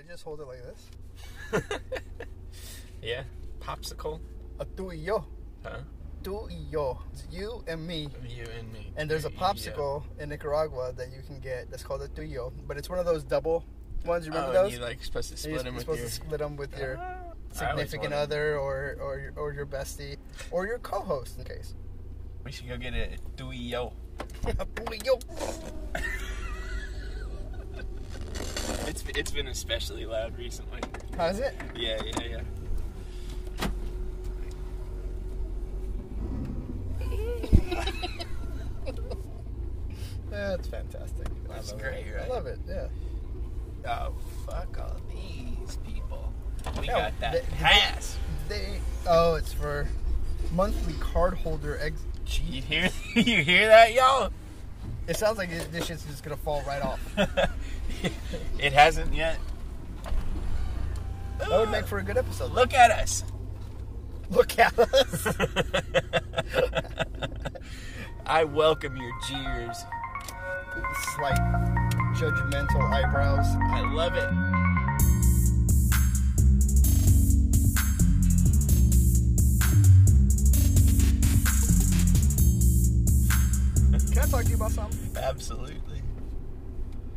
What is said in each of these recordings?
I just hold it like this? Yeah. Popsicle. A tú y yo. Huh? Tú y yo. It's you and me. You and me. And there's a Yeah. popsicle in Nicaragua that you can get that's called a y yo. But it's one of those double ones. You Oh, remember and those? you like supposed to You're split them with supposed your to split them with your ah, always significant other or, or, your- or your bestie or your co-host in case. We should go get a yo. Tú y yo. It's it's been especially loud recently. How's it? Yeah, yeah, yeah. It's fantastic. That's great, it. right? I love it. Yeah. Oh fuck all these people. We No, got that they- pass. They oh, it's for monthly card holder ex. You hear you hear that, y'all? It sounds like this this shit's just gonna fall right off. it hasn't yet. That would make for a good episode. Look at us. Look at us. I welcome your jeers. Slight judgmental eyebrows. I love it. Can I talk to you about something? Absolutely.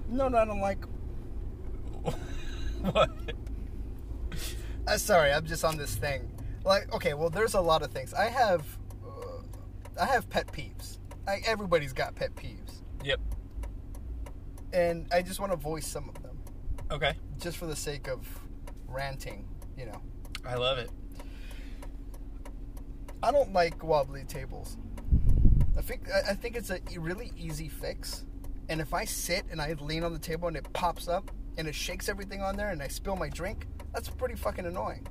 No, no, I don't like. what? Uh, sorry, I'm just on this thing. Like, okay, well, there's a lot of things. I have, uh, I have pet peeves. Like everybody's got pet peeves, Yep. and I just want to voice some of them, Okay. just for the sake of ranting. You know, I love it. I don't like wobbly tables. I think I I think it's a really easy fix. And if I sit and I lean on the table and it pops up and it shakes everything on there and I spill my drink, that's pretty fucking annoying.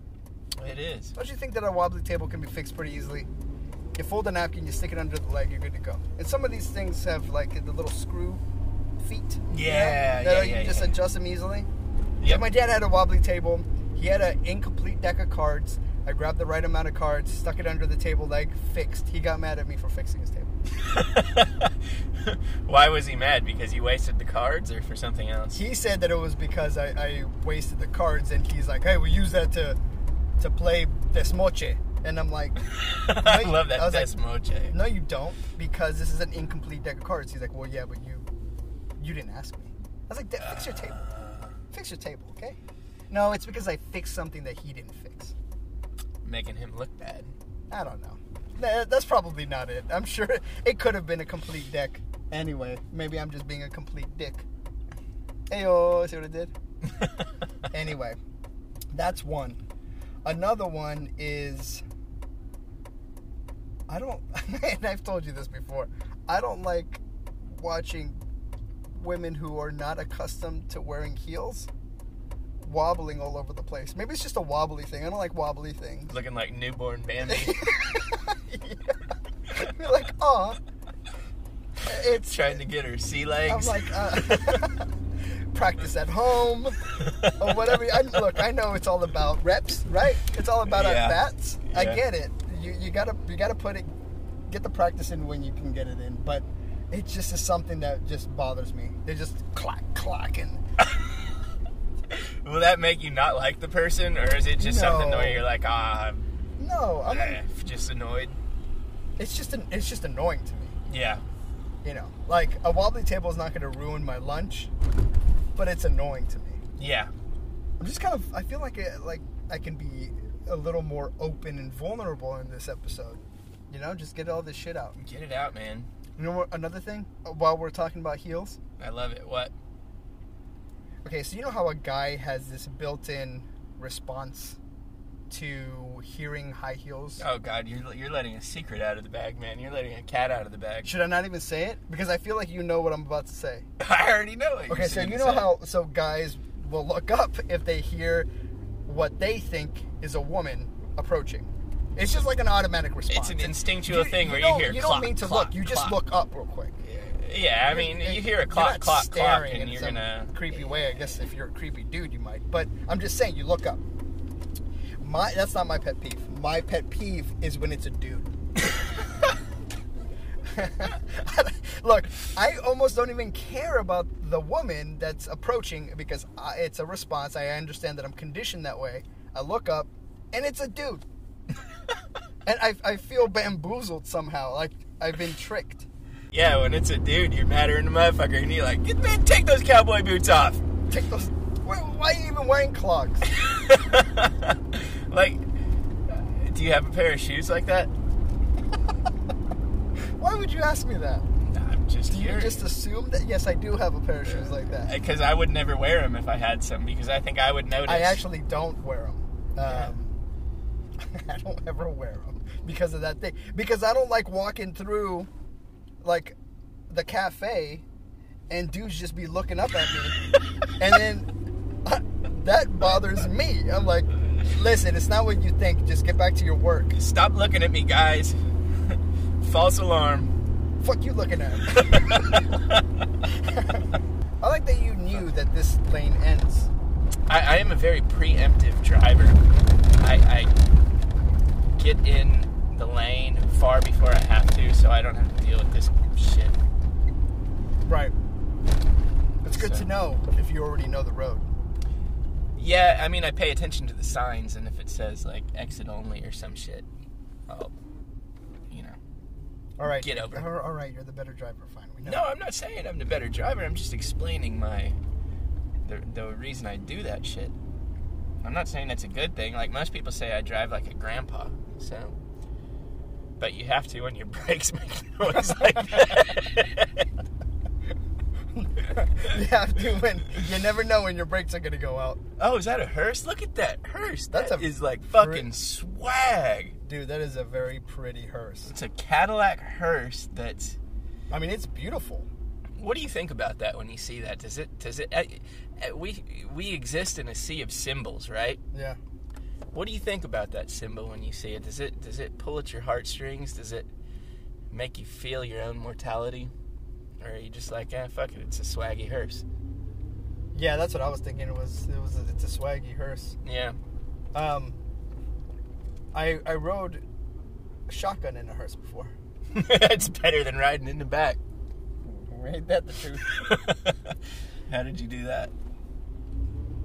It is. Don't you think that a wobbly table can be fixed pretty easily? You fold a napkin, you stick it under the leg, you're good to go. And some of these things have like the little screw feet. you know, Yeah, that yeah, you yeah, just yeah. adjust them easily. Yeah, my dad had a wobbly table. He had an incomplete deck of cards. I grabbed the right amount of cards, stuck it under the table leg, fixed. He got mad at me for fixing his table. Why was he mad? Because you wasted the cards or for something else? He said that it was because I, I wasted the cards, and he's like, "Hey, we use that to to play Desmoche," and I'm like, I love that I was like, Desmoche. "No, you don't, because this is an incomplete deck of cards." He's like, "Well, yeah, but you you didn't ask me." I was like, "Fix your table, uh. fix your table, okay?" No, it's because I fixed something that he didn't fix. Making him look bad. I don't know. Nah, That's probably not it. I'm sure it could have been a complete dick. Anyway, maybe I'm just being a complete dick. Heyo, see what I did? anyway, that's one. Another one is I don't and I've told you this before. I don't like watching women who are not accustomed to wearing heels wobbling all over the place. Maybe it's just a wobbly thing. I don't like wobbly things. Looking like newborn Bambi. yeah. You're like, oh, it's. Trying to get her sea I'm legs. like, uh, practice at home or whatever. I, look, I know it's all about reps, right? It's all about Yeah. at bats. I get it. You you gotta you gotta put it, get the practice in when you can get it in. But it just is something that just bothers me. They just clack clack and Will that make you not like the person, or is it just something No. where you're like, ah, no, I'm. eh, just annoyed? It's just an, it's just annoying to me. Yeah. You know, like a wobbly table is not going to ruin my lunch, but it's annoying to me. Yeah. I'm just kind of. I feel like it, like I can be a little more open and vulnerable in this episode. You know, just get all this shit out. Get it out, man. You know what? Another thing, uh, while we're talking about heels. I love it. What? Okay, so you know how a guy has this built-in response to hearing high heels. Oh God, you're you're letting a secret out of the bag, man. You're letting a cat out of the bag. Should I not even say it? Because I feel like you know what I'm about to say. I already know it. Okay, so you know how so guys will look up if they hear what they think is a woman approaching. It's just like an automatic response. It's an instinctual thing where you hear You clock, don't mean to clock, look. You just look up real quick. Yeah, I mean, you hear a clock, clock, clock, and in you're gonna. creepy way. I guess if you're a creepy dude, you might. But I'm just saying, you look up. My that's not my pet peeve. My pet peeve is when it's a dude. Look, I almost don't even care about the woman that's approaching because I, it's a response. I understand that I'm conditioned that way. I look up, and it's a dude, and I, I feel bamboozled somehow, like I've been tricked. Yeah, when it's a dude, you're madder than a motherfucker, and you're like, man, take those cowboy boots off. Take those. Why, why are you even wearing clogs? like, do you have a pair of shoes like that? Why would you ask me that? I'm just Do you curious. just assume that? Yes, I do have a pair of shoes like that. Because I would never wear them if I had some, because I think I would notice. I actually don't wear them. Yeah. Um, I don't ever wear them because of that thing. Because I don't like walking through, like, the cafe, and dudes just be looking up at me, and then that bothers me. I'm like, listen, it's not what you think. Just get back to your work. Stop looking at me, guys. False alarm. Fuck you looking at. I like that you knew that this lane ends. I, I am a very preemptive driver. I, I get in the lane far before I have to, so I don't have to deal with this shit. Right. It's good So- to know if you already know the road. Yeah, I mean, I pay attention to the signs, and if it says like exit only or some shit, I'll, you know. All right. Get over. All all right, you're the better driver. Fine. We know. No, I'm not saying I'm the better driver. I'm just explaining my the the reason I do that shit. I'm not saying that's a good thing. Like most people say, I drive like a grandpa. So, but you have to when your brakes make noise like that. you have to when you never know when your brakes are gonna go out. oh, is that a hearse? Look at that hearse. That's That a is like fucking swag. Dude, that is a very pretty hearse. It's a Cadillac hearse that's. I mean, it's beautiful. What do you think about that when you see that? Does it? Does it? Uh, uh, we we exist in a sea of symbols, right? Yeah. What do you think about that symbol when you see it? Does it does it pull at your heartstrings? Does it make you feel your own mortality? Or are you just like, eh, fuck it, it's a swaggy hearse? Yeah, that's what I was thinking. It was. It was. A, it's a swaggy hearse. Yeah. Um. I I rode a shotgun in a hearse before. it's better than riding in the back. Ain't that the truth? How did you do that?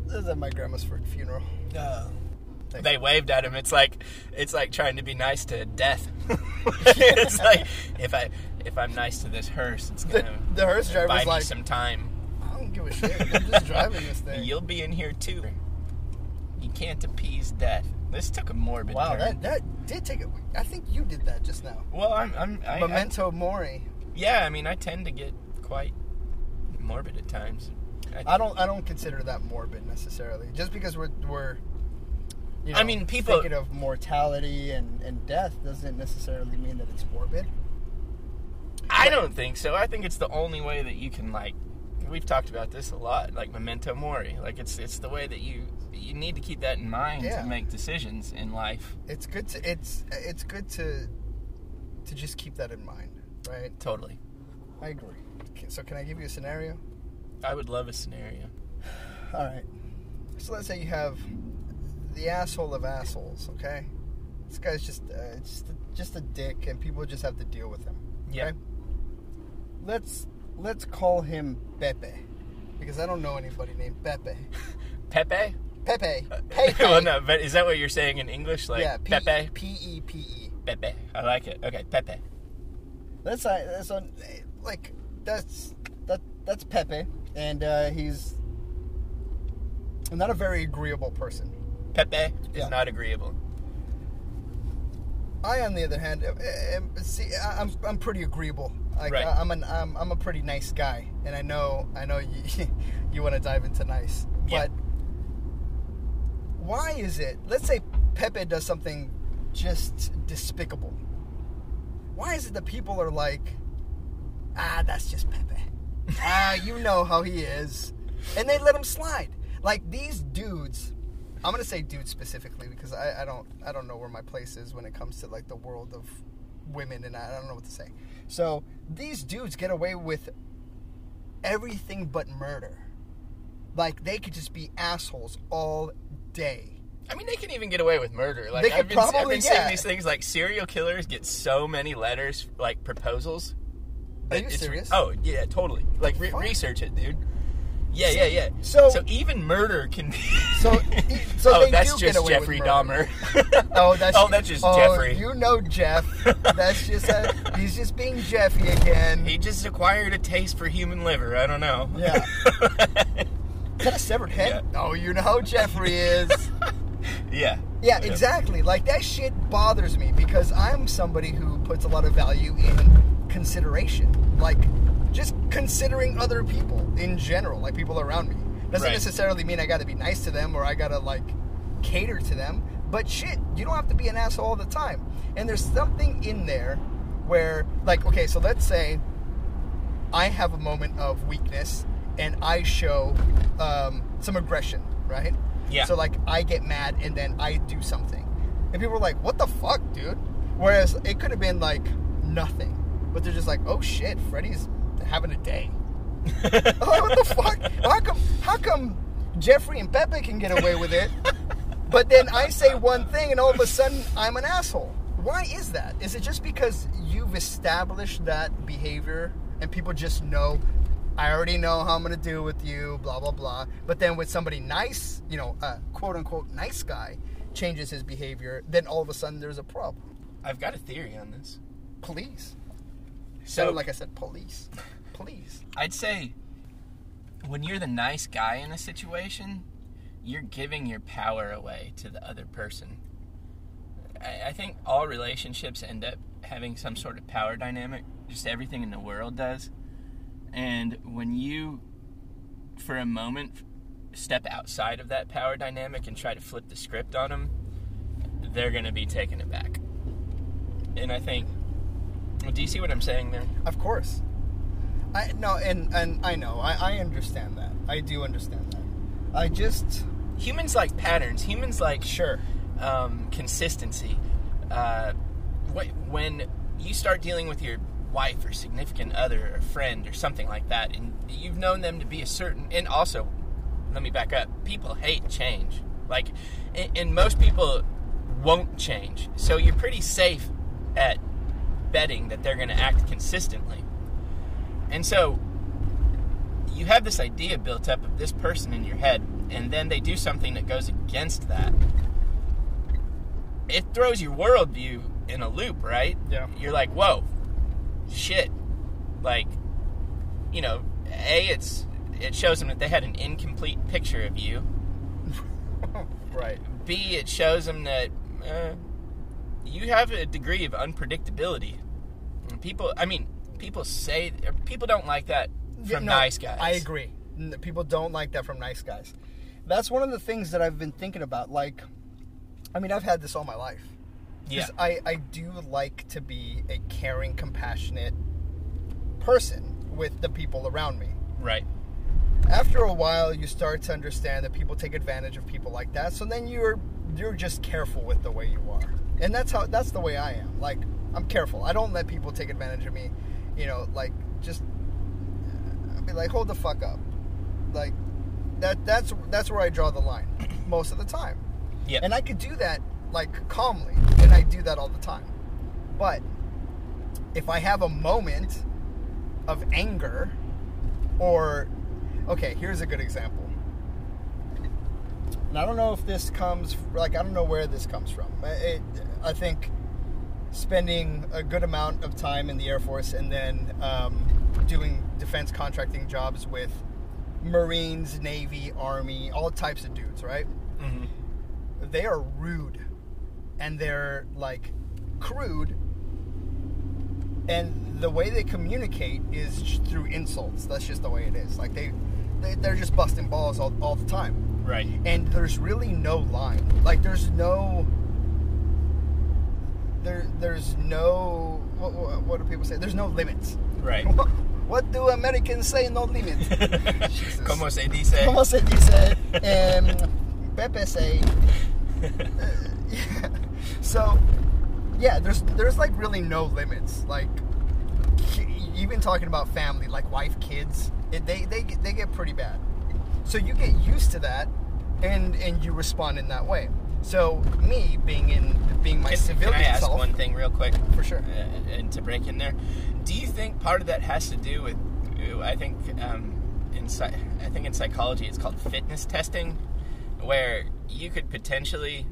this is at my grandma's for funeral. Oh. They waved at him. It's like it's like trying to be nice to death. it's like if I if I'm nice to this hearse, it's gonna the hearse buy driver's me like, some time. I don't give a shit. I'm just driving this thing. You'll be in here too. You can't appease death. This took a morbid Wow, turn. that that did take it. I think you did that just now. Well, I'm, I'm I, Memento mori. Yeah, I mean, I tend to get quite morbid at times. I don't. I don't consider that morbid necessarily. Just because we're we're. You know, I mean, people- thinking of mortality and, and death doesn't necessarily mean that it's morbid. I don't think so. I think it's the only way that you can like. We've talked about this a lot, like memento mori. Like it's it's the way that you you need to keep that in mind Yeah. to make decisions in life. It's good to it's it's good to to just keep that in mind, right? Totally. I agree. So can I give you a scenario? I would love a scenario. All right. So let's say you have the asshole of assholes. Okay, this guy's just uh, just just a dick, and people just have to deal with him. Yeah. Let's let's call him Pepe, because I don't know anybody named Pepe. Pepe. Pepe. Pepe. well, no, but is that what you're saying in English? Like yeah. P- Pepe. P E P E. Pepe. I like it. Okay, Pepe. That's uh, that's on like that's that that's Pepe, and uh, he's not a very agreeable person. Pepe is Yeah. not agreeable. I, on the other hand, uh, uh, see, I- I'm I'm pretty agreeable. Like Right. I'm an I'm, I'm a pretty nice guy, and I know I know you you want to dive into nice, Yeah. but why is it? Let's say Pepe does something just despicable. Why is it that people are like, ah, that's just Pepe. ah, you know how he is, and they let him slide. Like these dudes, I'm gonna say dudes specifically because I, I don't I don't know where my place is when it comes to like the world of women, and I don't know what to say. So these dudes get away with everything but murder. Like they could just be assholes all day. I mean, they can even get away with murder. Like They I've been, I've probably- been seeing yeah. these things like serial killers get so many letters, like proposals, Are you re- serious? oh yeah, totally. Like re- research it, dude. Yeah, yeah, yeah. so- so even murder can be. So- so oh, they that's do get just Jeffrey. Dahmer. Oh, that's oh, that's just oh, Jeffrey. You know Jeff. That's just a, he's just being Jeffy again. He just acquired a taste for human liver. I don't know. Yeah. Is that a severed head? Yeah. Oh, you know how Jeffrey is. yeah. Yeah, exactly. Like that shit bothers me because I'm somebody who puts a lot of value in consideration. Like just considering other people in general, like people around me. Doesn't Right. necessarily mean I got to be nice to them or I got to like cater to them, but shit, you don't have to be an asshole all the time. And there's something in there where like okay, so let's say I have a moment of weakness and I show um, some aggression, right? Yeah. So like I get mad and then I do something, and people are like, "What the fuck, dude?" Whereas it could have been like nothing, but they're just like, "Oh shit, Freddy's having a day." I'm what the fuck? How come? How come Jeffrey and Pepe can get away with it, but then I say one thing and all of a sudden I'm an asshole? Why is that? Is it just because you've established that behavior and people just know? I already know how I'm gonna do with you, blah blah blah. But then with somebody nice, you know, a quote unquote nice guy changes his behavior, then all of a sudden there's a problem. I've got a theory on this. Police. So, So like I said, police. Please. I'd say when you're the nice guy in a situation, you're giving your power away to the other person. I, I think all relationships end up having some sort of power dynamic. Just everything in the world does. And when you, for a moment, step outside of that power dynamic and try to flip the script on them, they're going to be taken aback. And I think, do you see what I'm saying there? Of course. I no, and and I know. I, I understand that. I do understand that. I just Humans like patterns. Humans like sure. um, consistency. Uh, wh- when you start dealing with your wife or significant other or friend or something like that, and you've known them to be a certain, and also, let me back up. People hate change. Like, and most people won't change. So you're pretty safe at betting that they're going to act consistently. And so you have this idea built up of this person in your head, and then they do something that goes against that. It throws your worldview in a loop, right? Yeah. You're like, whoa, shit. Like, you know, A, it's it shows them that they had an incomplete picture of you. Right. B, it shows them that uh, you have a degree of unpredictability. And people, I mean, people say er, people don't like that from no, nice guys. I agree. People don't like that from nice guys. That's one of the things that I've been thinking about. Like, I mean, I've had this all my life. Yeah. I, I do like to be a caring, compassionate person with the people around me. Right. After a while, you start to understand that people take advantage of people like that. So then you're you're just careful with the way you are, and that's how that's the way I am. Like I'm careful. I don't let people take advantage of me. You know, like just I'll be like, hold the fuck up. Like that that's that's where I draw the line most of the time. Yeah. And I could do that like calmly, and I do that all the time. But if I have a moment of anger, or okay, here's a good example. And I don't know if this comes like I don't know where this comes from. It, I think spending a good amount of time in the Air Force and then um, doing defense contracting jobs with Marines, Navy, Army, all types of dudes, right? hmm they are rude. And they're like crude. And the way they communicate is through insults. That's just the way it is. Like they, they they're just busting balls all, all the time. Right. and there's really no line. Like there's no there there's no what, what, what do people say there's no limits Right. what, what do americans say no limit Como se dice? ¿Cómo se dice? Um, Pepe say. yeah. So, yeah, there's there's like really no limits. Like, even talking about family, like wife, kids, it, they they they get pretty bad. So you get used to that, and and you respond in that way. So me being in being my Can, civilian can I ask self, one thing real quick? for sure. uh, and to break in there. Do you think part of that has to do with? I think um, in I think in psychology it's called fitness testing, where you could potentially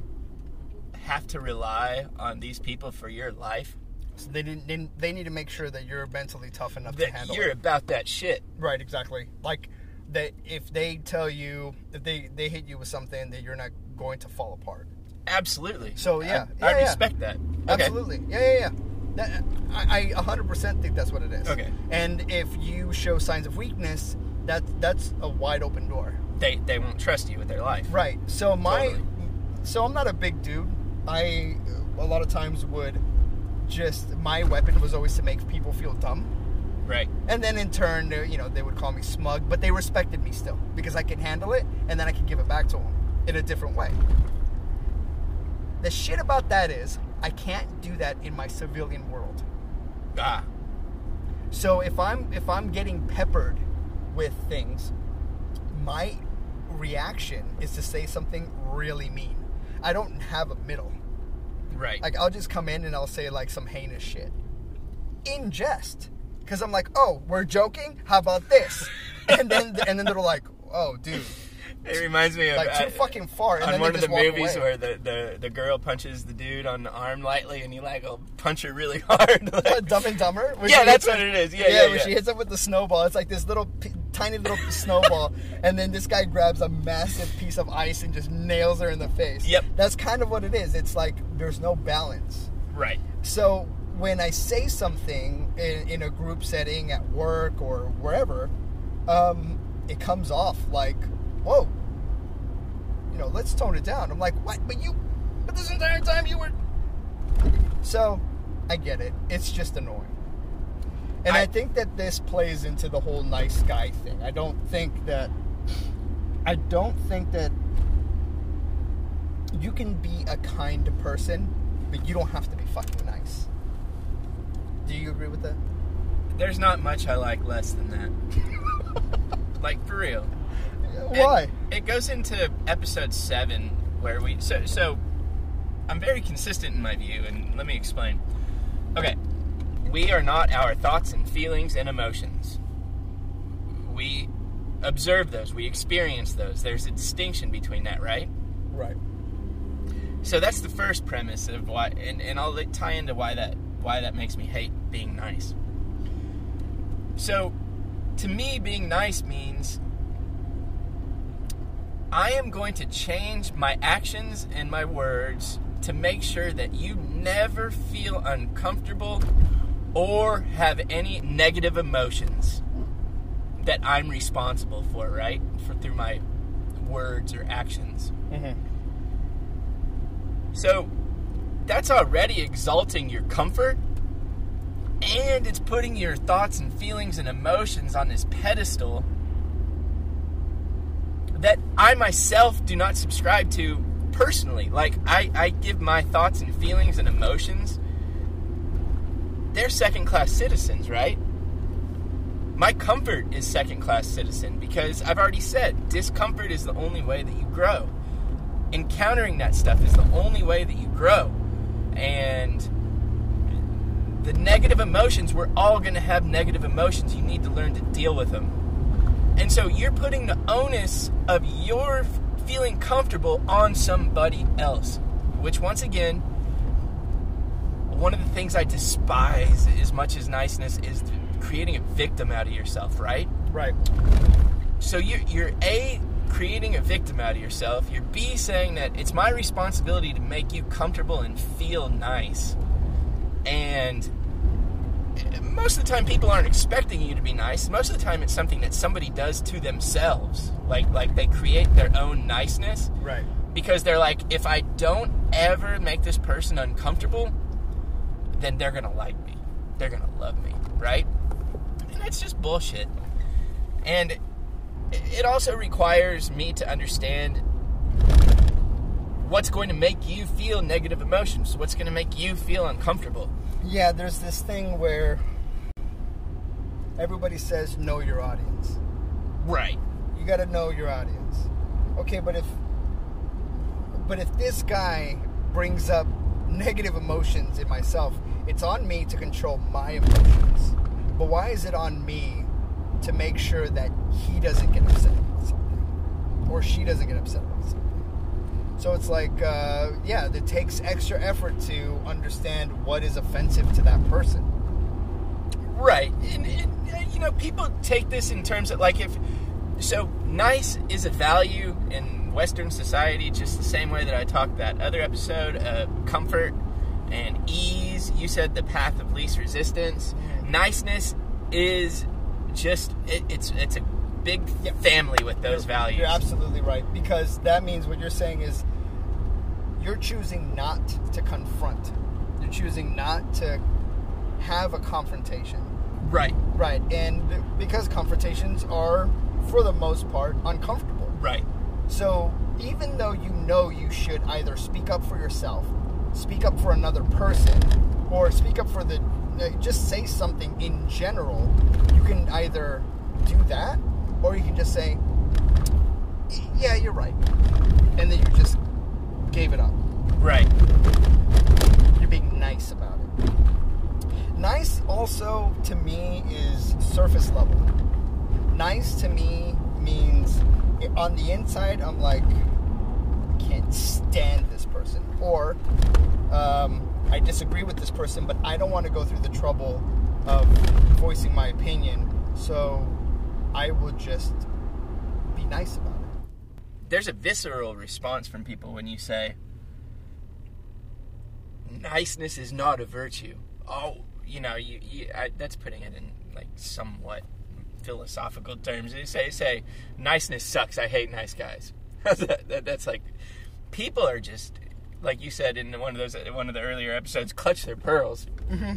have to rely on these people for your life. So they didn't. They, need to make sure that you're mentally tough enough to That handle you're it. about that shit. Right, exactly. Like that if they tell you if they they hit you with something that you're not going to fall apart. Absolutely. So, yeah. I, I Yeah, yeah. respect that. Okay. Absolutely. Yeah, yeah, yeah. That, I, I 100% think that's what it is. Okay. And if you show signs of weakness, that that's a wide open door. They they won't trust you with their life. Right. So my Totally. so I'm not a big dude. I a lot of times would just my weapon was always to make people feel dumb. Right. And then in turn, they- you know, they would call me smug, but they respected me still because I could handle it and then I could give it back to them in a different way. The shit about that is I can't do that in my civilian world. Ah. So if I'm if I'm getting peppered with things, my reaction is to say something really mean. I don't have a middle. Right. Like I'll just come in and I'll say like some heinous shit in jest because I'm like, oh, we're joking. How about this? and then and then they're like, oh, dude, It reminds me of like too uh, fucking far. And on one of the movies away. where the, the, the girl punches the dude on the arm lightly and he like will punch her really hard. Like, Dumb and Dumber. where Yeah, that's what him- it is. Yeah, yeah, where yeah. she hits him with the snowball. It's like this little p- tiny little snowball, and then this guy grabs a massive piece of ice and just nails her in the face. Yep. That's kind of what it is. It's like there's no balance. right. So when I say something in, in a group setting at work or wherever, um, it comes off like, "Whoa, you know, let's tone it down." I'm like, "What? But you, but this entire time you were." So, I get it. It's just annoying, and I, I- think that this plays into the whole nice guy thing. I don't think that. I don't think that you can be a kind person, but you don't have to be fucking nice. Do you agree with that? There's not much I like less than that. like for real. Why? It goes into episode seven where we so so I'm very consistent in my view, and let me explain. Okay, we are not our thoughts and feelings and emotions. We observe those, we experience those. There's a distinction between that, right? Right. So that's the first premise of why, and, and I'll tie into why that why that makes me hate being nice. So, to me, being nice means I am going to change my actions and my words to make sure that you never feel uncomfortable or have any negative emotions that I'm responsible for, right? For through my words or actions. Mm-hmm. So that's already exalting your comfort and it's putting your thoughts and feelings and emotions on this pedestal that I myself do not subscribe to personally. Like, I, I give my thoughts and feelings and emotions, they're second class citizens, right? My comfort is second class citizen because I've already said discomfort is the only way that you grow encountering that stuff is the only way that you grow. And the negative emotions, we're all going to have negative emotions. You need to learn to deal with them. And so you're putting the onus of your feeling comfortable on somebody else, which, once again, one of the things I despise as much as niceness is creating a victim out of yourself, right? Right. So you're, you're A, creating a victim out of yourself. You're B, saying that it's my responsibility to make you comfortable and feel nice. And most of the time, people aren't expecting you to be nice. Most of the time, it's something that somebody does to themselves. Like, like they create their own niceness Right. because they're like, if I don't ever make this person uncomfortable, then they're gonna like me. They're gonna love me, right? And that's just bullshit. And it also requires me to understand what's going to make you feel negative emotions, what's going to make you feel uncomfortable. Yeah, there's this thing where everybody says know your audience. Right. You got to know your audience. Okay, but if But if this guy brings up negative emotions in myself, it's on me to control my emotions. But why is it on me to make sure that he doesn't get upset with something? Or she doesn't get upset with something? So it's like, uh, yeah, it takes extra effort to understand what is offensive to that person. Right. And, and, you know, people take this in terms of like if so nice is a value in Western society, just the same way that I talked that other episode. Uh, comfort and ease. You said the path of least resistance. Niceness is just it, it's it's a big family with those You're- values. You're absolutely right because that means what you're saying is you're choosing not to confront. You're choosing not to have a confrontation. Right. Right. And because confrontations are for the most part uncomfortable. Right. So even though you know you should either speak up for yourself, speak up for another person, or speak up for the just say something in general, you can either do that or you can just say, "Yeah, you're right," and then you just gave it up. Right. You're being nice about it. Nice also to me is surface level. Nice to me means on the inside I'm like I can't stand this person or um, I disagree with this person but I don't want to go through the trouble of voicing my opinion so I will just be nice about it. There's a visceral response from people when you say niceness is not a virtue. Oh, you know, you, you I, that's putting it in like somewhat philosophical terms. You say say niceness sucks. I hate nice guys. that, that, that's like people are just like you said in one of those one of the earlier episodes, clutch their pearls. Mm-hmm.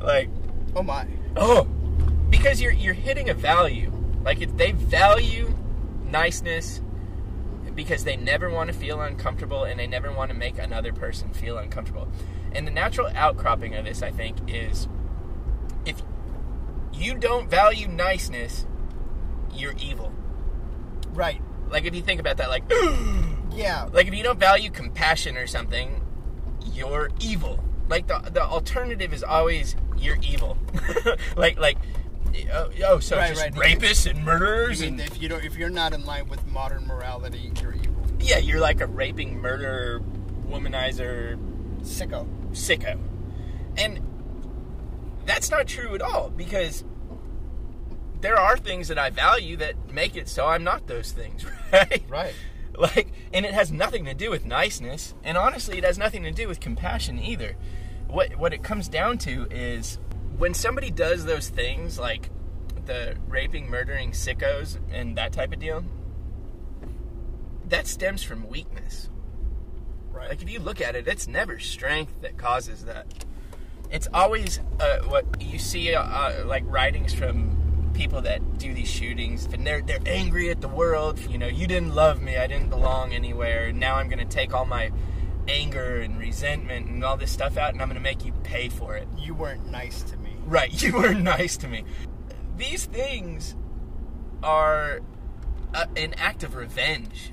Like Oh my. Oh, because you're you're hitting a value. Like if they value niceness because they never want to feel uncomfortable and they never want to make another person feel uncomfortable. And the natural outcropping of this, I think, is if you don't value niceness, you're evil. Right. Like if you think about that, like Yeah. like if you don't value compassion or something, you're evil. Like the the alternative is always you're evil. like like oh, oh so Right, just right. rapists and murderers and if you don't if you're not in line with modern morality, you're evil. yeah, you're like a raping murderer, womanizer, Sicko. sicko. And that's not true at all because there are things that I value that make it so I'm not those things, right? Right. Like, and it has nothing to do with niceness, and honestly, it has nothing to do with compassion either. What what it comes down to is when somebody does those things, like the raping, murdering sickos, and that type of deal. That stems from weakness. Right. Like if you look at it, it's never strength that causes that. It's always uh, what you see, uh, like writings from people that do these shootings, and they're they're angry at the world. You know, you didn't love me, I didn't belong anywhere. and Now I'm going to take all my anger and resentment and all this stuff out, and I'm going to make you pay for it. you weren't nice to me. Right, you weren't nice to me. These things are a, an act of revenge.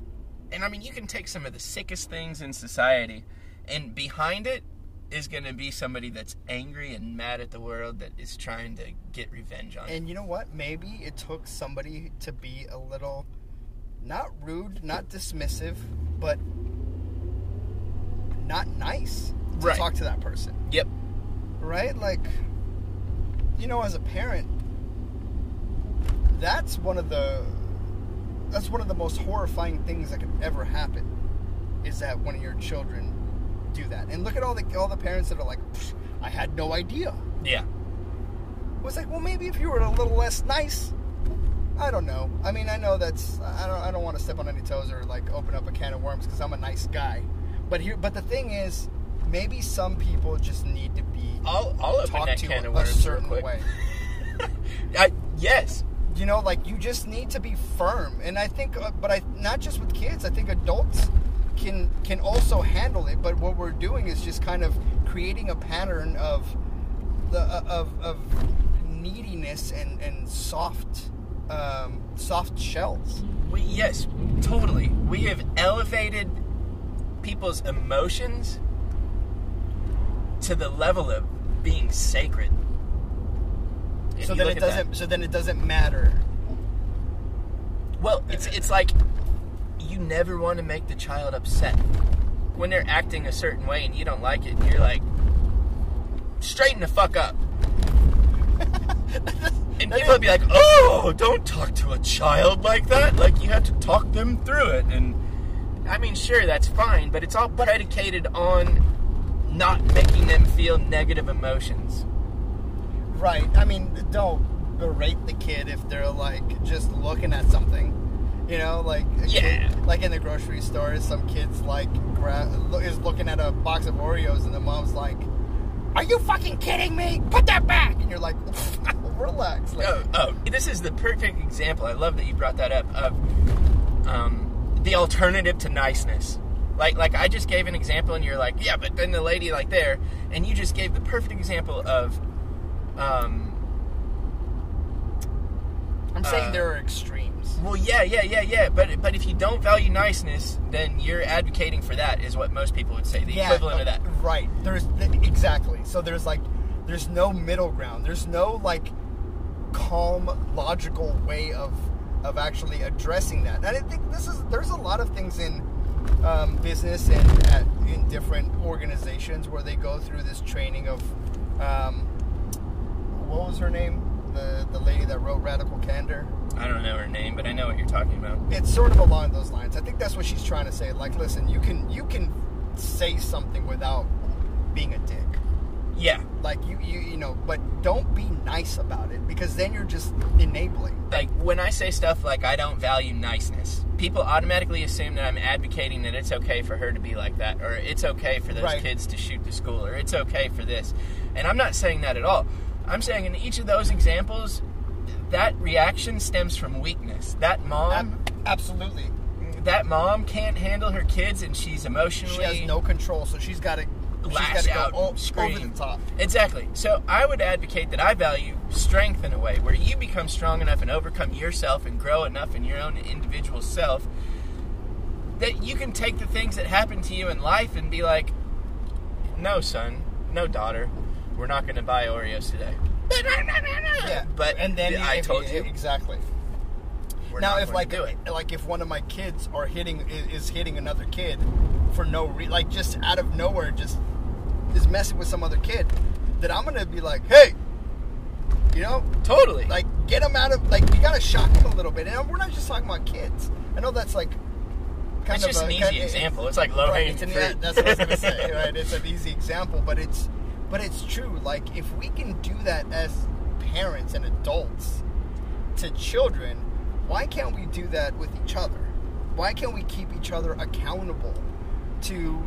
And I mean, you can take some of the sickest things in society, and behind it is going to be somebody that's angry and mad at the world that is trying to get revenge on. And you know what? Maybe it took somebody to be a little not rude, not dismissive, but not nice to Right. talk to that person. yep. Right? Like you know as a parent that's one of the that's one of the most horrifying things that could ever happen is that one of your children do that. And look at all the all the parents that are like, I had no idea. Yeah. It was like, well, maybe if you were a little less nice. I don't know. I mean, I know that's I don't I don't want to step on any toes or like open up a can of worms because I'm a nice guy. But here, but the thing is, maybe some people just need to be I'll, I'll open talked that to can of a certain way. I, yes. You know, like you just need to be firm. And I think, uh, but I not just with kids. I think adults can can also handle it. But what we're doing is just kind of creating a pattern of the uh, of of neediness and and soft um, soft shells. We, yes, totally. We have elevated people's emotions to the level of being sacred. If so then it doesn't. So then it doesn't matter. Well, it's it's like never want to make the child upset when they're acting a certain way and you don't like it. You're like, straighten the fuck up. and people would be like, "Oh, don't talk to a child like that. Like you have to talk them through it." And I mean, sure, that's fine, but it's all predicated on not making them feel negative emotions. Right. I mean, don't berate the kid if they're like just looking at something. You know, like Yeah. kid- like in the grocery store, some kids like gra- is looking at a box of Oreos, and the mom's like, "Are you fucking kidding me? Put that back!" And you're like, "Relax." Like, Oh, oh, this is the perfect example. I love that you brought that up of um, the alternative to niceness. Like, like I just gave an example, and you're like, yeah, but then the lady like there, and you just gave the perfect example of, um, I'm saying uh, there are extremes. well, yeah, yeah, yeah, yeah. But but if you don't value niceness, then you're advocating for that. Is what most people would say. The equivalent of that. uh, Right. There's exactly. So there's like there's no middle ground. There's no like calm, logical way of of actually addressing that. And I think this is there's a lot of things in um, business and at, in different organizations where they go through this training of um, what was her name? The the lady that wrote Radical Candor. I don't know her name, but I know what you're talking about. It's sort of along those lines. I think that's what she's trying to say. Like, listen, you can you can say something without being a dick. Yeah, Like you you you know, but don't be nice about it because then you're just enabling. like when I say stuff like I don't value niceness, people automatically assume that I'm advocating that it's okay for her to be like that, or it's okay for those Right. kids to shoot the school, or it's okay for this. And I'm not saying that at all. I'm saying in each of those examples, that reaction stems from weakness. That mom, Ab- absolutely. that mom can't handle her kids, and she's emotionally She has no control, so she's got to lash to out, go scream. over the top. Exactly. So I would advocate that I value strength in a way where you become strong enough and overcome yourself and grow enough in your own individual self that you can take the things that happen to you in life and be like, no, son, no, daughter, we're not going to buy Oreos today. Yeah, But and then I if told you. exactly. Now, if like to do it. like if one of my kids are hitting is hitting another kid for no re- like just out of nowhere, just is messing with some other kid, then I'm gonna be like, hey, you know, Totally. like get them out of like you gotta shock them a little bit. And we're not just talking about kids. I know that's like kind it's of just a, an easy example. It's like low hanging fruit. that's what I was gonna say. Right, it's an easy example, but it's but it's true. Like if we can do that as parents and adults to children, why can't we do that with each other? Why can't we keep each other accountable to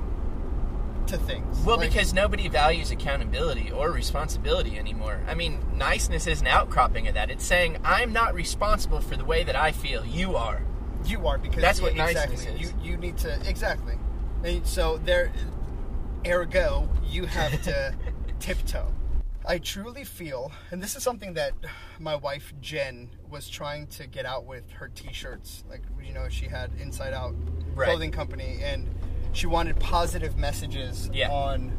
to things? Well, Like, because nobody values accountability or responsibility anymore. I mean, niceness is an outcropping of that. It's saying, I'm not responsible for the way that I feel. You are. you are because That's what yeah, niceness exactly. is. You you need to exactly. And so there, ergo, you have to tiptoe. I truly feel, and this is something that my wife Jen was trying to get out with her T-shirts. Like you know, she had Inside Out Right. clothing company, and she wanted positive messages Yeah. on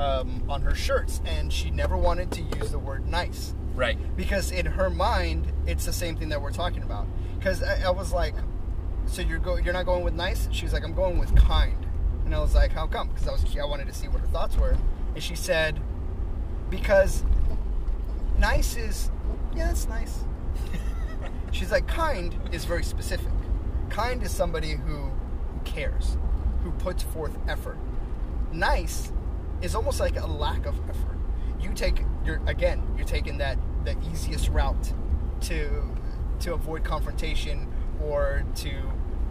um, on her shirts, and she never wanted to use the word nice Right. because in her mind it's the same thing that we're talking about because I, I was like so you're go you're not going with nice she's like i'm going with kind and i was like how come because i was i wanted to see what her thoughts were and she said because nice is yeah that's nice. She's like kind is very specific. Kind is somebody who, cares who puts forth effort. Nice is almost like a lack of effort. You take you're again you're taking that the easiest route to to avoid confrontation or to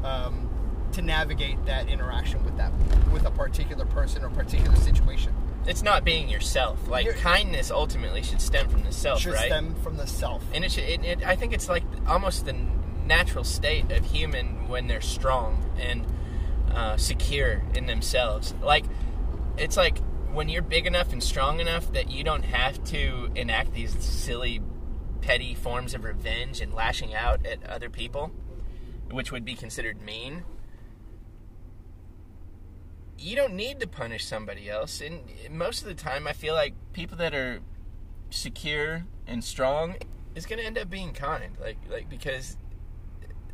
um, to navigate that interaction with that with a particular person or particular situation It's not being yourself. Like, You're- kindness ultimately should stem from the self, should right? stem from the self and it, should, it, it, I think it's like almost the natural state of human when they're strong and uh, secure in themselves. Like, it's like when you're big enough and strong enough that you don't have to enact these silly, petty forms of revenge and lashing out at other people, which would be considered mean. You don't need to punish somebody else. And most of the time, I feel like people that are secure and strong is going to end up being kind, like like because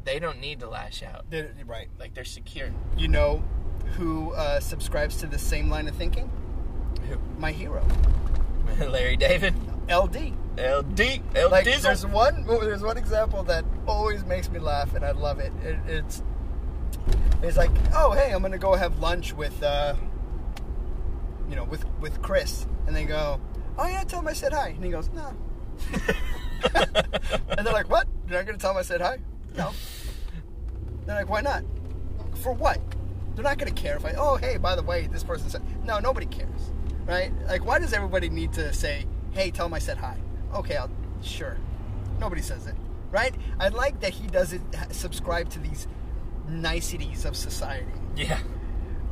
they don't need to lash out. They're- right. Like they're secure. You know who uh, subscribes to the same line of thinking? My hero, Larry David, LD. LD, L Like there's one there's one example that always makes me laugh, and I love it. it it's it's like, oh hey, I'm gonna go have lunch with uh, you know with with Chris, and they go, oh yeah, tell him I said hi, and he goes, no. and they're like, what? You're not gonna tell him I said hi? No. They're like, why not? For what? They're not gonna care if I. Oh, hey, by the way, this person said. No, nobody cares, right? Like, why does everybody need to say, hey, tell him I said hi? Okay, I'll sure. Nobody says it, right? I like that he doesn't subscribe to these niceties of society. yeah.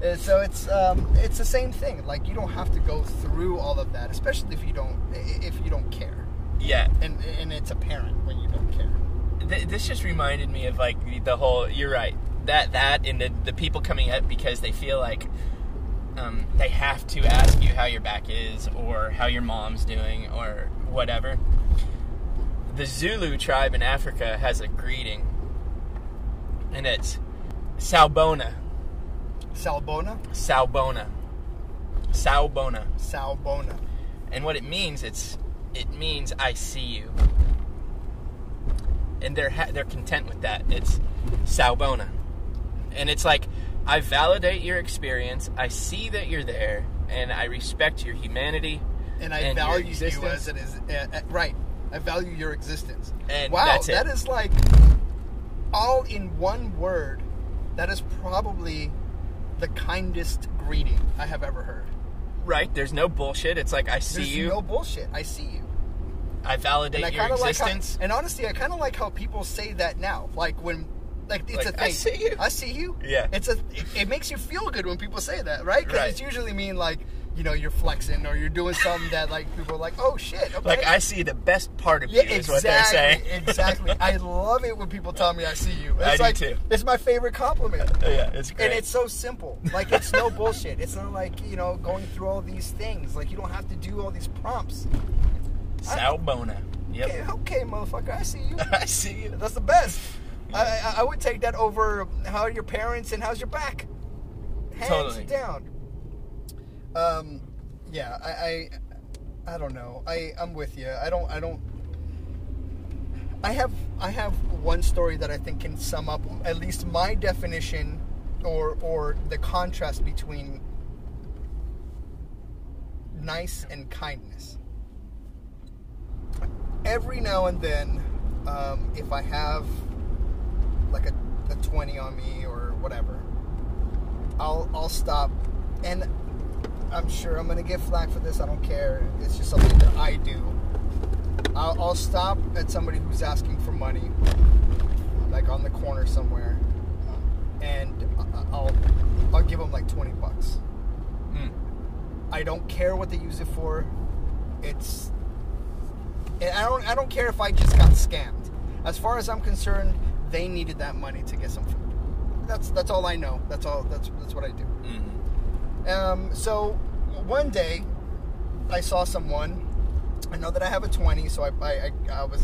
Uh, So it's um, it's the same thing. Like you don't have to go through all of that, especially if you don't if you don't care, Yeah. and and it's apparent when you don't care. Th- this just reminded me of like the whole. You're right. That that and the the people coming up because they feel like um, they have to ask you how your back is or how your mom's doing or whatever. The Zulu tribe in Africa has a greeting, and it's Sawubona, Sawubona, Sawubona, Sawubona, Sawubona. and what it means it's it means I see you, and they're ha- they're content with that. It's Sawubona, and it's like I validate your experience. I see that you're there, and I respect your humanity. and I and your value you existence. as it is. Uh, uh, right, I value your existence. And wow, that is like all in one word. That is probably the kindest greeting I have ever heard. Right? There's no bullshit. It's like I see There's you. no bullshit. I see you. I validate And I your of like how, existence. and honestly, I kind of like how people say that now. Like when, like it's Like, a thing. "I see you." I see you. Yeah. It's a. It, it makes you feel good when people say that, right? Because Right. it's usually mean like you know you're flexing or you're doing something that like people are like, oh shit. Okay. like I see the best part of Yeah, you is exactly. what they're saying. exactly. I love it when people tell me I see you. It's I do too. It's my favorite compliment. yeah, it's great. And it's so simple. Like it's no bullshit. It's not like you know going through all these things. Like you don't have to do all these prompts. Sawubona. Yep. Okay, okay, motherfucker, I see you. I see you. That's the best. I, I, I would take that over how are your parents and how's your back. Hands Totally. down. Um, yeah, I, I, I don't know. I, I'm with you. I don't, I don't. I have, I have one story that I think can sum up at least my definition, or, or the contrast between nice and kindness. Every now and then, um, if I have like a, a 20 on me or whatever, I'll I'll stop and I'm sure I'm gonna get flack for this. I don't care. It's just something that I do. I'll, I'll stop at somebody who's asking for money, like on the corner somewhere, and I'll I'll give them like 20 bucks. Mm. I don't care what they use it for. It's and I don't I don't care if I just got scammed. As far as I'm concerned, they needed that money to get some food. That's that's all I know. That's all that's that's what I do. Mhm. Um, so one day I saw someone. I know that I have a 20, so I, I, I, was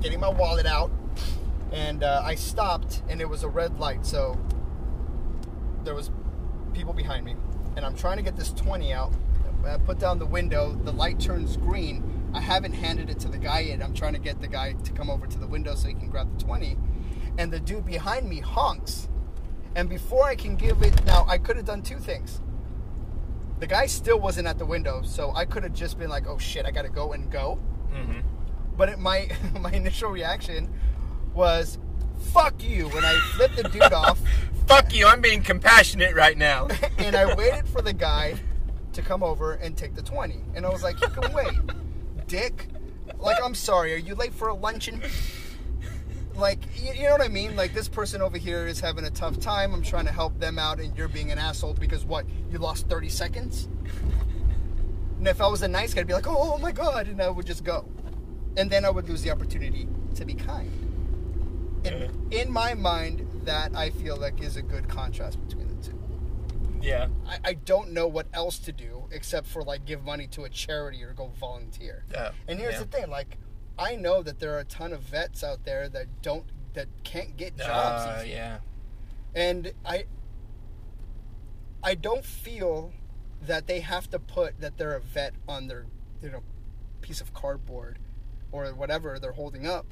getting my wallet out and uh, I stopped and it was a red light. So there was people behind me and I'm trying to get this 20 out. I put down the window, the light turns green. I haven't handed it to the guy yet. I'm trying to get the guy to come over to the window so he can grab the 20. And the dude behind me honks. And before I can give it, now I could have done two things. The guy still wasn't at the window, so I could have just been like, "Oh shit, I gotta go and go." Mhm. But it, my my initial reaction was, "Fuck you!" When I flipped the dude off, Fuck you! I'm being compassionate right now. and I waited for the guy to come over and take the twenty, and I was like, "You can wait, dick." Like, I'm sorry, are you late for a luncheon? Like, you, you know what I mean? Like, this person over here is having a tough time. I'm trying to help them out, and you're being an asshole because what? You lost 30 seconds? And if I was a nice guy, I'd be like, oh, oh my God, and I would just go. And then I would lose the opportunity to be kind. In, in my mind, that I feel like is a good contrast between the two. Yeah. I, I don't know what else to do except for like give money to a charity or go volunteer. Yeah. And here's yeah. the thing, like I know that there are a ton of vets out there that don't that can't get jobs. Uh, yeah. And I I don't feel that they have to put that they're a vet on their you know piece of cardboard or whatever they're holding up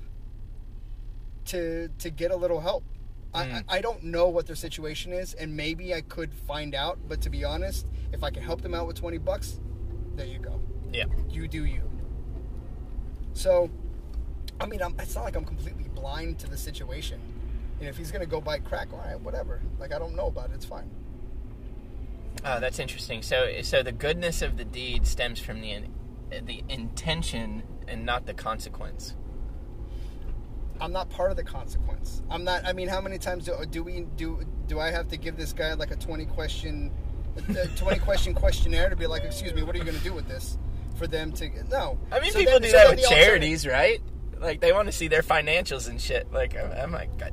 to to get a little help. I, Mm. I I don't know what their situation is, and maybe I could find out. But to be honest, if I can help them out with twenty bucks, there you go. Yeah. You do you. So, I mean, I'm, it's not like I'm completely blind to the situation. And if he's gonna go buy crack, all right, whatever. Like I don't know about it. It's fine. Oh, that's interesting. So, so the goodness of the deed stems from the in, the intention and not the consequence. I'm not part of the consequence. I'm not. I mean, how many times do, uh, do we do? Do I have to give this guy like a 20 question, a 20 question questionnaire to be like, excuse me, what are you going to do with this? For them to no. I mean, So people then- do so that with charities, right? Like they want to see their financials and shit. Like, I'm, I'm like, God.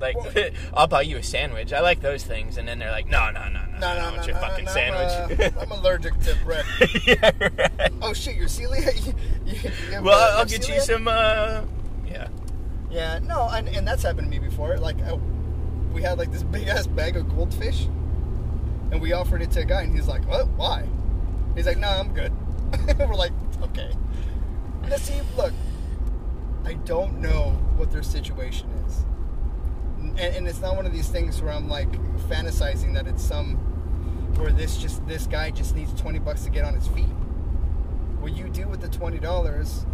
like, Well- I'll buy you a sandwich. I like those things, and then they're like, no, no, no, no, No, no, I no, your no, fucking no, sandwich. uh, I'm allergic to bread. yeah, right. Oh shit, you're celiac. You- you- you Well, I'll get you some. uh Yeah. Yeah, no, and, and that's happened to me before. Like, uh, we had like this big ass bag of goldfish, and we offered it to a guy, and he's like, "What? Why?" He's like, "No, I'm good." We're like, "Okay." Now, see, look, I don't know what their situation is, and, and it's not one of these things where I'm like fantasizing that it's some where this just this guy just needs twenty bucks to get on his feet. What you do with the twenty dollars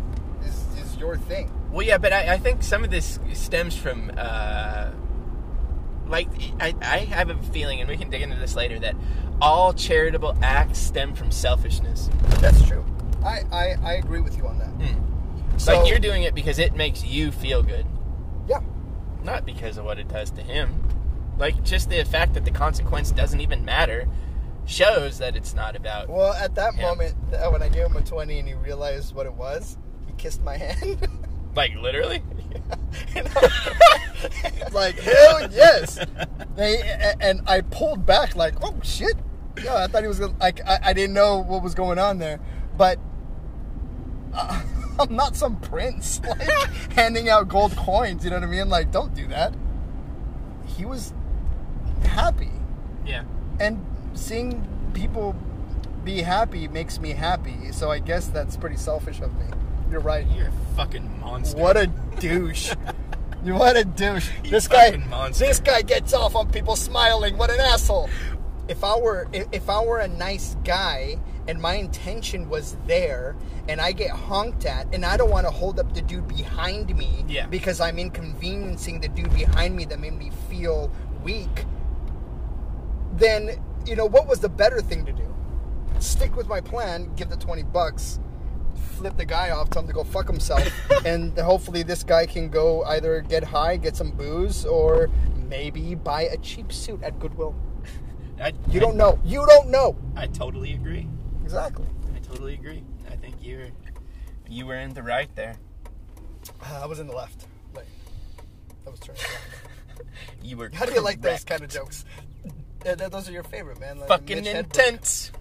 is is your thing. Well, yeah, but I, I think some of this stems from, uh, like, I, I have a feeling, and we can dig into this later, that all charitable acts stem from selfishness. That's true. I, I, I agree with you on that. Hmm. So- like, you're doing it because it makes you feel good, Yeah. not because of what it does to him. Like, just the fact that the consequence doesn't even matter shows that it's not about. Well, at that Yeah. moment, when I gave him a 20 and he realized what it was, he kissed my hand. Like, literally? And like, hell yes. They, and I pulled back, like, oh shit. Yeah, I thought he was like, I, I didn't know what was going on there. But uh, I'm not some prince, like, handing out gold coins, you know what I mean? Like, don't do that. He was happy. Yeah. and seeing people be happy makes me happy. So I guess that's pretty selfish of me. You're right. You're a fucking monster. What a douche. what a douche. You This guy monster. this guy gets off on people smiling. What an asshole. If I were if, I were a nice guy and my intention was there and I get honked at and I don't want to hold up the dude behind me Yeah. because I'm inconveniencing the dude behind me that made me feel weak, then you know what was the better thing to do? Stick with my plan, give the twenty bucks, flip the guy off, tell him to go fuck himself, and hopefully this guy can go either get high, get some booze, or maybe buy a cheap suit at Goodwill. I, You don't know. You don't know. I totally agree. Exactly. I totally agree. I think you were you were in the right there. Uh, I was in the left. Like, I was trying. You were. How do you like those kind of jokes? Those are your favorite, man. Like Fucking Mitch Hedberg. intense.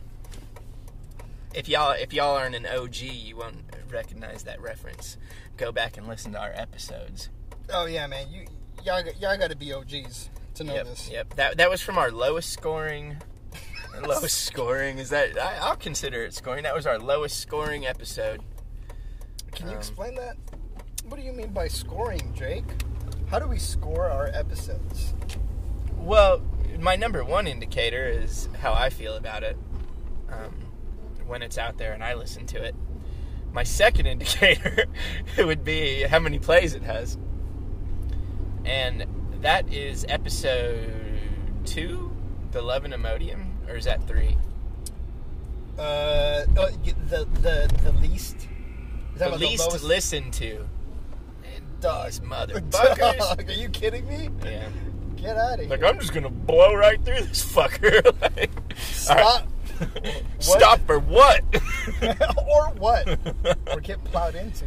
If y'all if y'all aren't an OG, you won't recognize that reference. Go back and listen to our episodes. Oh yeah, man. You y'all, y'all got to be OGs to know yep, this. yep. That that was from our lowest scoring. lowest scoring is that I, I'll consider it scoring. That was our lowest scoring episode. Can you Um, explain that? What do you mean by scoring, Jake? How do we score our episodes? Well, my number one indicator is how I feel about it um, when it's out there and I listen to it. My second indicator would be how many plays it has. And that is episode two, the Love and Imodium, or is that three? Uh, oh, y- the the the least. Is that The least lowest- listened to. Dog. These motherfuckers. Dog, are you kidding me? yeah. Get out of here. Like, I'm just gonna blow right through this fucker. like, Stop. right. Stop for what? or what? or get plowed into.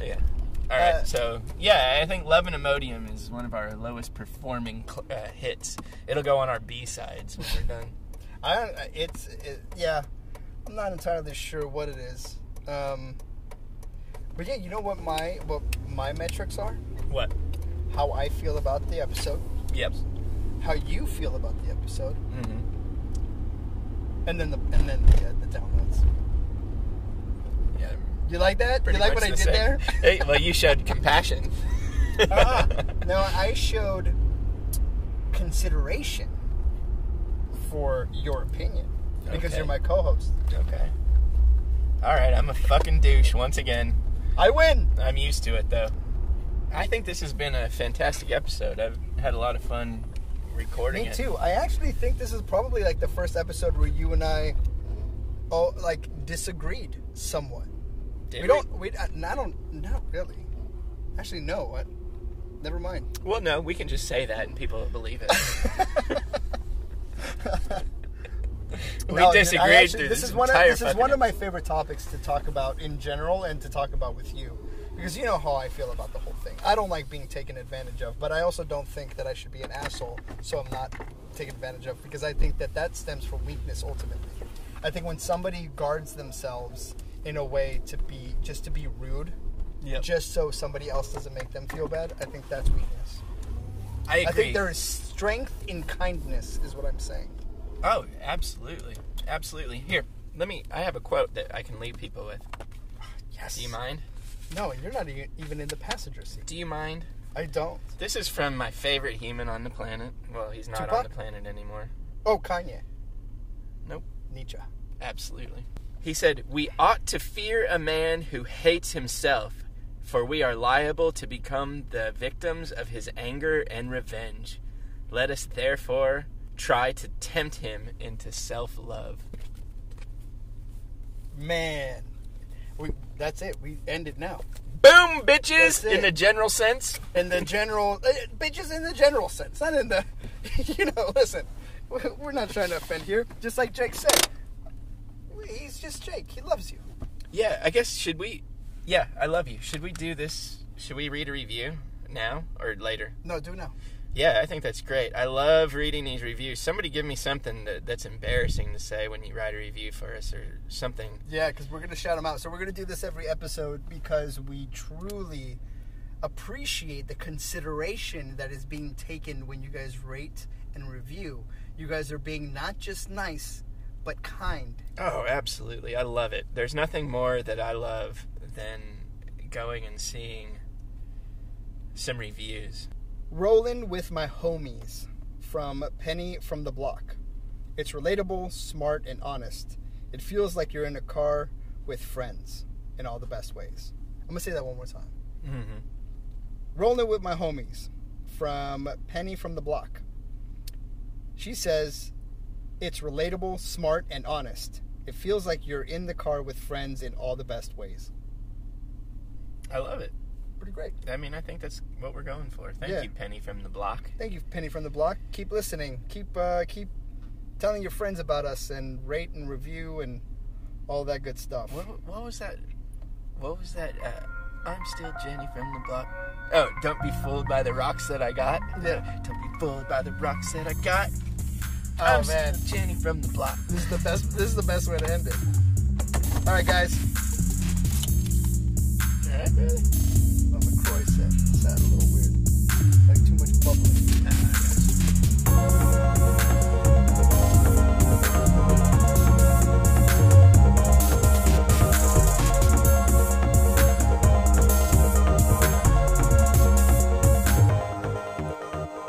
Yeah. All right. Uh, so yeah, I think "Love and Imodium" is one of our lowest performing cl- uh, hits. It'll go on our B sides when we're done. I don't. It's it, yeah. I'm not entirely sure what it is. Um, but yeah, you know what my what my metrics are? What? How I feel about the episode, Yep. how you feel about the episode, Mm-hmm. and then the and then the, uh, the downloads. You like that? Pretty you like what I did same. there? Hey, well, you showed compassion. uh No, I showed consideration for your opinion because Okay. you're my co-host. Okay. All right, I'm a fucking douche once again. I win. I'm used to it though. I think this has been a fantastic episode. I've had a lot of fun recording Me it. too. I actually think this is probably like the first episode where you and I, all like disagreed somewhat. Did we don't. We. I I don't. Not really. Actually, no. What? Never mind. Well, no, we can just say that and people will believe it. we No, disagreed actually- this this, is one. Of, this is one of my favorite topics to talk about in general, and to talk about with you, because you know how I feel about the whole thing. I don't like being taken advantage of, but I also don't think that I should be an asshole, so I'm not taken advantage of, because I think that that stems from weakness ultimately. I think when somebody guards themselves in a way to be just to be rude, Yep. just so somebody else doesn't make them feel bad, I think that's weakness. I agree. I think there is strength in kindness, is what I'm saying. Oh, absolutely, absolutely. Here, let me. I have a quote that I can leave people with. Yes. Do you mind? No, you're not even in the passenger seat. Do you mind? I don't. This is from my favorite human on the planet. Well, he's not on the planet anymore. Oh, Kanye. Nope. Nietzsche. Absolutely. He said, We ought to fear a man who hates himself, for we are liable to become the victims of his anger and revenge. Let us therefore try to tempt him into self love. Man, we that's it. We end it now. Boom, bitches! In the general sense. In the general, uh, bitches in the general sense, not in the, you know. Listen, we're not trying to offend here. Just like Jake said, he's just Jake. He loves you. Yeah, I guess, should we. Yeah, I love you. Should we do this? Should we read a review now or later? No, do now. Yeah, I think that's great. I love reading these reviews. Somebody give me something that, that's embarrassing to say when you write a review for us or something. Yeah, because we're gonna shout them out. So we're gonna do this every episode because we truly appreciate the consideration that is being taken when you guys rate and review. You guys are being not just nice, but kind. Oh, absolutely. I love it. There's nothing more that I love than going and seeing some reviews. Rolling with my homies from Penny from the Block. It's relatable, smart, and honest. It feels like you're in a car with friends in all the best ways. I'm gonna say that one more time. Mm-hmm. Rolling with my homies from Penny from the Block. She says it's relatable, smart, and honest. It feels like you're in the car with friends in all the best ways. I love it. Pretty great. I mean, I think that's what we're going for. Thank Yeah. you, Penny from the block. Thank you, Penny from the Block. Keep listening. Keep uh, keep telling your friends about us and rate and review and all that good stuff. What, what was that? What was that? Uh, I'm still Jenny from the block. Oh, don't be fooled by the rocks that I got. Yeah. Don't be fooled by the rocks that I got. Oh I'm man, still Jenny from the block. this is the best. This is the best way to end it. All right, guys. All right, really? Well, McCroy said sounded a little weird, like too much bubbling.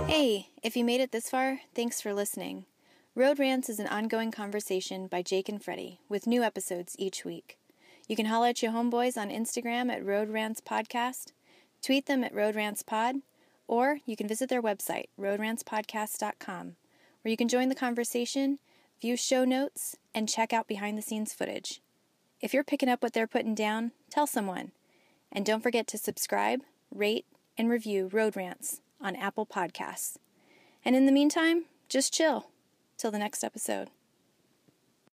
Hey, if you made it this far, thanks for listening. Road Rants is an ongoing conversation by Jake and Freddy, with new episodes each week. You can holler at your homeboys on Instagram at Road Rants Podcast, tweet them at Road Rants Pod, or you can visit their website, roadrantspodcast.com, where you can join the conversation, view show notes, and check out behind the scenes footage. If you're picking up what they're putting down, tell someone. And don't forget to subscribe, rate, and review Road Rants on Apple Podcasts. And in the meantime, just chill till the next episode.